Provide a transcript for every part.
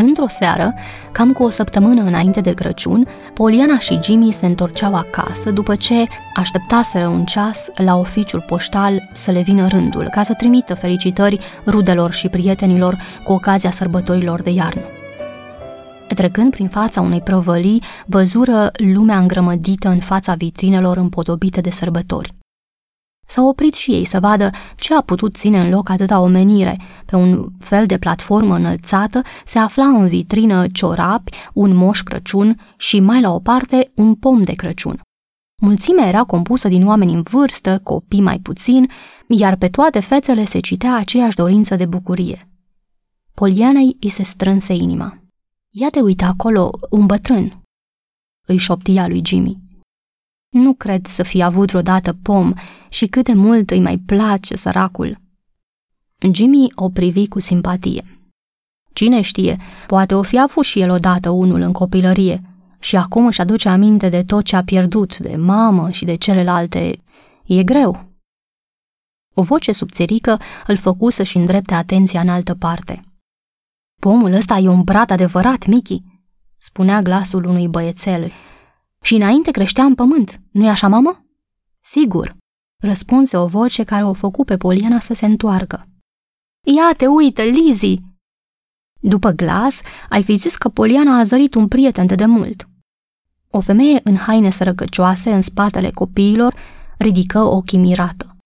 Într-o seară, cam cu o săptămână înainte de Crăciun, Poliana și Jimmy se întorceau acasă după ce așteptaseră un ceas la oficiul poștal să le vină rândul, ca să trimită felicitări rudelor și prietenilor cu ocazia sărbătorilor de iarnă. Trecând prin fața unei prăvălii, văzură lumea îngrămădită în fața vitrinelor împodobite de sărbători. S-au oprit și ei să vadă ce a putut ține în loc atâta omenire. Pe un fel de platformă înălțată se afla în vitrină ciorapi, un moș Crăciun și mai la o parte un pom de Crăciun. Mulțimea era compusă din oameni în vârstă, copii mai puțin, iar pe toate fețele se citea aceeași dorință de bucurie. Polianei îi se strânse inima. Ia te uite acolo, un bătrân, îi șoptia lui Jimmy. Nu cred să fi avut vreodată pom și cât de mult îi mai place săracul. Jimmy o privi cu simpatie. Cine știe, poate o fi avut și el odată unul în copilărie și acum își aduce aminte de tot ce a pierdut, de mamă și de celelalte. E greu. O voce subțirică îl făcu să-și îndrepte atenția în altă parte. Pomul ăsta e un brat adevărat, Mickey, spunea glasul unui băiețel și înainte creștea în pământ, nu-i așa, mamă? Sigur, răspunse o voce care o făcu pe Poliana să se întoarcă. Ia te uită, Lizzy! După glas, ai fi zis că Poliana a zărit un prieten de demult. O femeie în haine sărăcăcioase, în spatele copiilor, ridică ochii mirată.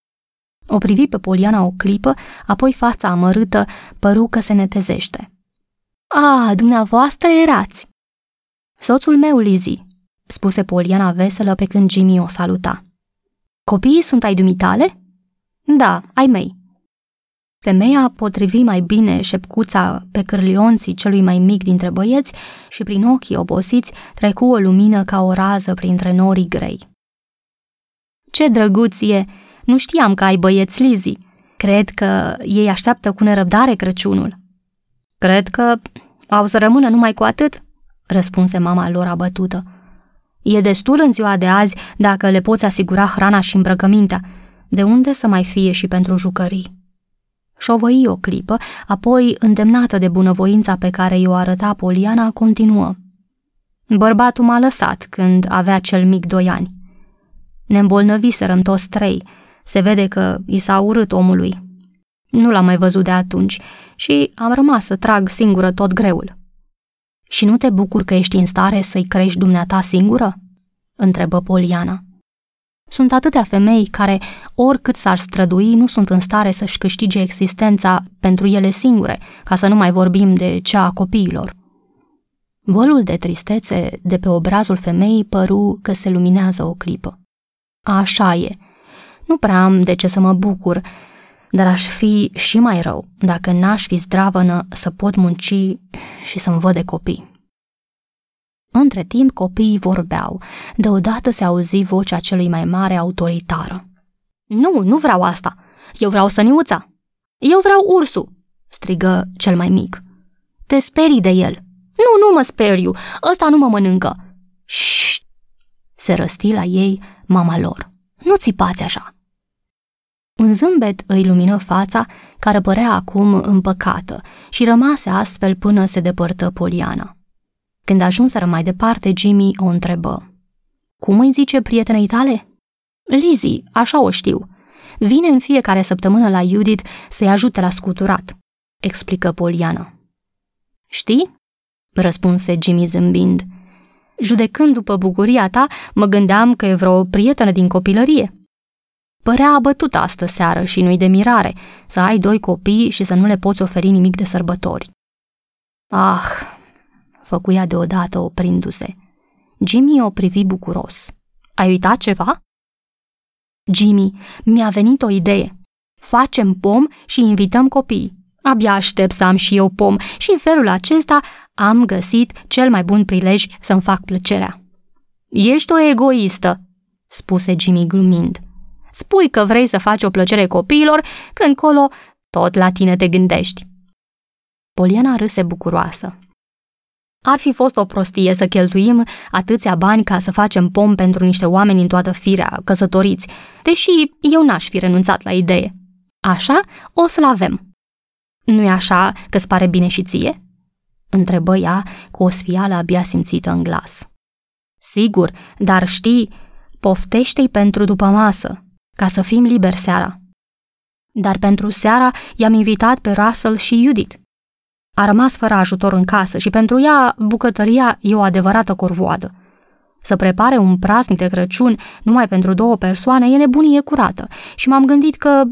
O privi pe Poliana o clipă, apoi fața amărâtă păru că se netezește. A, dumneavoastră erați! Soțul meu, Lizzy, spuse Poliana veselă pe când Jimmy o saluta. Copiii sunt ai dumitale? Da, ai mei. Femeia potrivi mai bine șepcuța pe cârlionții celui mai mic dintre băieți și prin ochii obosiți trecu o lumină ca o rază printre norii grei. Ce drăguție! Nu știam că ai băieți Lizi. Cred că ei așteaptă cu nerăbdare Crăciunul. Cred că au să rămână numai cu atât, răspunse mama lor abătută. E destul în ziua de azi dacă le poți asigura hrana și îmbrăcămintea, de unde să mai fie și pentru jucării. Șovăi o clipă, apoi, îndemnată de bunăvoința pe care i-o arăta Poliana, continuă. Bărbatul m-a lăsat când avea cel mic doi ani. Ne îmbolnăviserăm toți trei. Se vede că i s-a urât omului. Nu l-am mai văzut de atunci și am rămas să trag singură tot greul. Și nu te bucur că ești în stare să-i crești dumneata singură? întrebă Poliana. Sunt atâtea femei care, oricât s-ar strădui, nu sunt în stare să-și câștige existența pentru ele singure, ca să nu mai vorbim de cea a copiilor. Vălul de tristețe de pe obrazul femeii păru că se luminează o clipă. Așa e. Nu prea am de ce să mă bucur, dar aș fi și mai rău dacă n-aș fi zdravănă să pot munci și să-mi văd de copii. Între timp, copiii vorbeau. Deodată se auzi vocea celui mai mare autoritară. Nu, nu vreau asta. Eu vreau săniuța. Eu vreau ursul, strigă cel mai mic. Te sperii de el. Nu, nu mă speriu. Ăsta nu mă mănâncă. Șșt! Se răsti la ei mama lor. Nu țipați așa. Un zâmbet îi lumină fața, care părea acum împăcată, și rămase astfel până se depărtă Poliana. Când ajunseră mai departe, Jimmy o întrebă. Cum îi zice prietenei tale? Lizzie, așa o știu. Vine în fiecare săptămână la Judith să-i ajute la scuturat, explică Poliana. Știi? răspunse Jimmy zâmbind. Judecând după bucuria ta, mă gândeam că e vreo prietenă din copilărie. Părea abătut astă seară și nu-i de mirare să ai doi copii și să nu le poți oferi nimic de sărbători. Ah, făcuia deodată oprindu-se. Jimmy o privi bucuros. Ai uitat ceva? Jimmy, mi-a venit o idee. Facem pom și invităm copii. Abia aștept să am și eu pom și în felul acesta am găsit cel mai bun prilej să-mi fac plăcerea. Ești o egoistă, spuse Jimmy glumind. Spui că vrei să faci o plăcere copiilor, când colo tot la tine te gândești. Poliana râse bucuroasă. Ar fi fost o prostie să cheltuim atâția bani ca să facem pom pentru niște oameni în toată firea, căsătoriți, deși eu n-aș fi renunțat la idee. Așa o să-l avem. Nu-i așa că-ți pare bine și ție? Întrebă ea cu o sfială abia simțită în glas. Sigur, dar știi, poftește-i pentru după masă, ca să fim liberi seara. Dar pentru seara i-am invitat pe Russell și Judith. A rămas fără ajutor în casă și pentru ea bucătăria e o adevărată corvoadă. Să prepare un praznic de Crăciun numai pentru două persoane e nebunie curată și m-am gândit că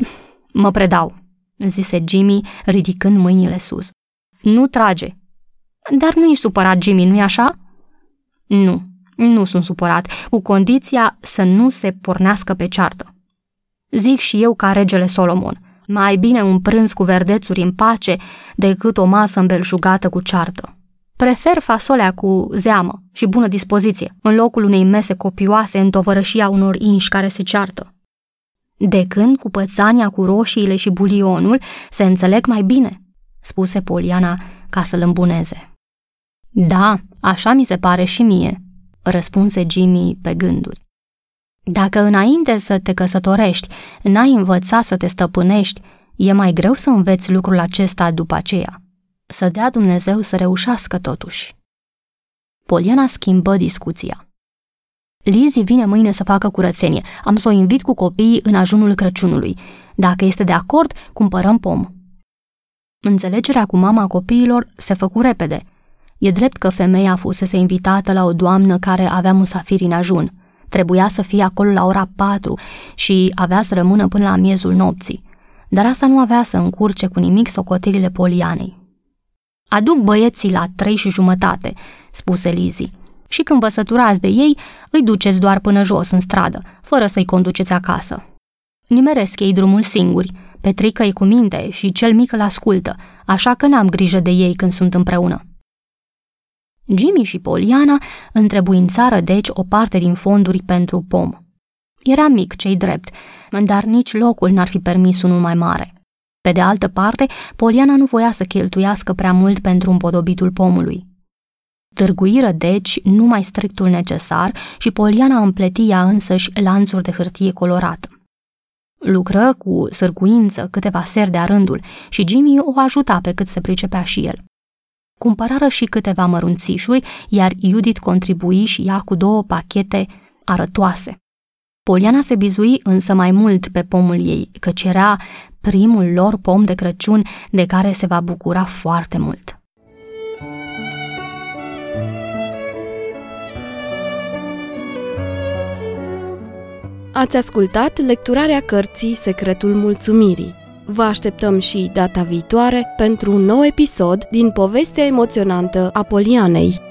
mă predau, zise Jimmy ridicând mâinile sus. Nu trage. Dar nu ești supărat, Jimmy, nu-i așa? Nu, nu sunt supărat, cu condiția să nu se pornească pe ceartă. Zic și eu ca regele Solomon – mai bine un prânz cu verdețuri în pace decât o masă îmbelșugată cu ceartă. Prefer fasolea cu zeamă și bună dispoziție, în locul unei mese copioase în tovărășia unor inși care se ceartă. De când cu pățania cu roșiile și bulionul se înțeleg mai bine, spuse Poliana ca să-l îmbuneze. Da, așa mi se pare și mie, răspunse Jimmy pe gânduri. Dacă înainte să te căsătorești n-ai învățat să te stăpânești, e mai greu să înveți lucrul acesta după aceea. Să dea Dumnezeu să reușească totuși. Poliana schimbă discuția. Lizzie vine mâine să facă curățenie. Am să o invit cu copiii în ajunul Crăciunului. Dacă este de acord, cumpărăm pom. Înțelegerea cu mama copiilor se făcu repede. E drept că femeia fusese invitată la o doamnă care avea musafiri în ajun – Trebuia să fie acolo la ora 4 și avea să rămână până la miezul nopții. Dar asta nu avea să încurce cu nimic socotelile Polianei. Aduc băieții la trei și jumătate, spuse Lizi. Și când vă săturați de ei, îi duceți doar până jos în stradă, fără să-i conduceți acasă. Nimeresc ei drumul singuri, Petrică e cu minte și cel mic îl ascultă, așa că n-am grijă de ei când sunt împreună. Jimmy și Poliana întrebuințară deci o parte din fonduri pentru pom. Era mic, cei drept, dar nici locul n-ar fi permis unul mai mare. Pe de altă parte, Poliana nu voia să cheltuiască prea mult pentru împodobitul pomului. Târguiră, deci, numai strictul necesar și Poliana împletia însăși lanțuri de hârtie colorată. Lucră cu sârguință câteva seri de-a rândul și Jimmy o ajuta pe cât se pricepea și el. Cumpărară și câteva mărunțișuri, iar Judith contribui și ea cu două pachete arătoase. Poliana se bizui însă mai mult pe pomul ei, căci era primul lor pom de Crăciun de care se va bucura foarte mult. Ați ascultat lecturarea cărții Secretul Mulțumirii Vă așteptăm și data viitoare pentru un nou episod din povestea emoționantă a Polianei.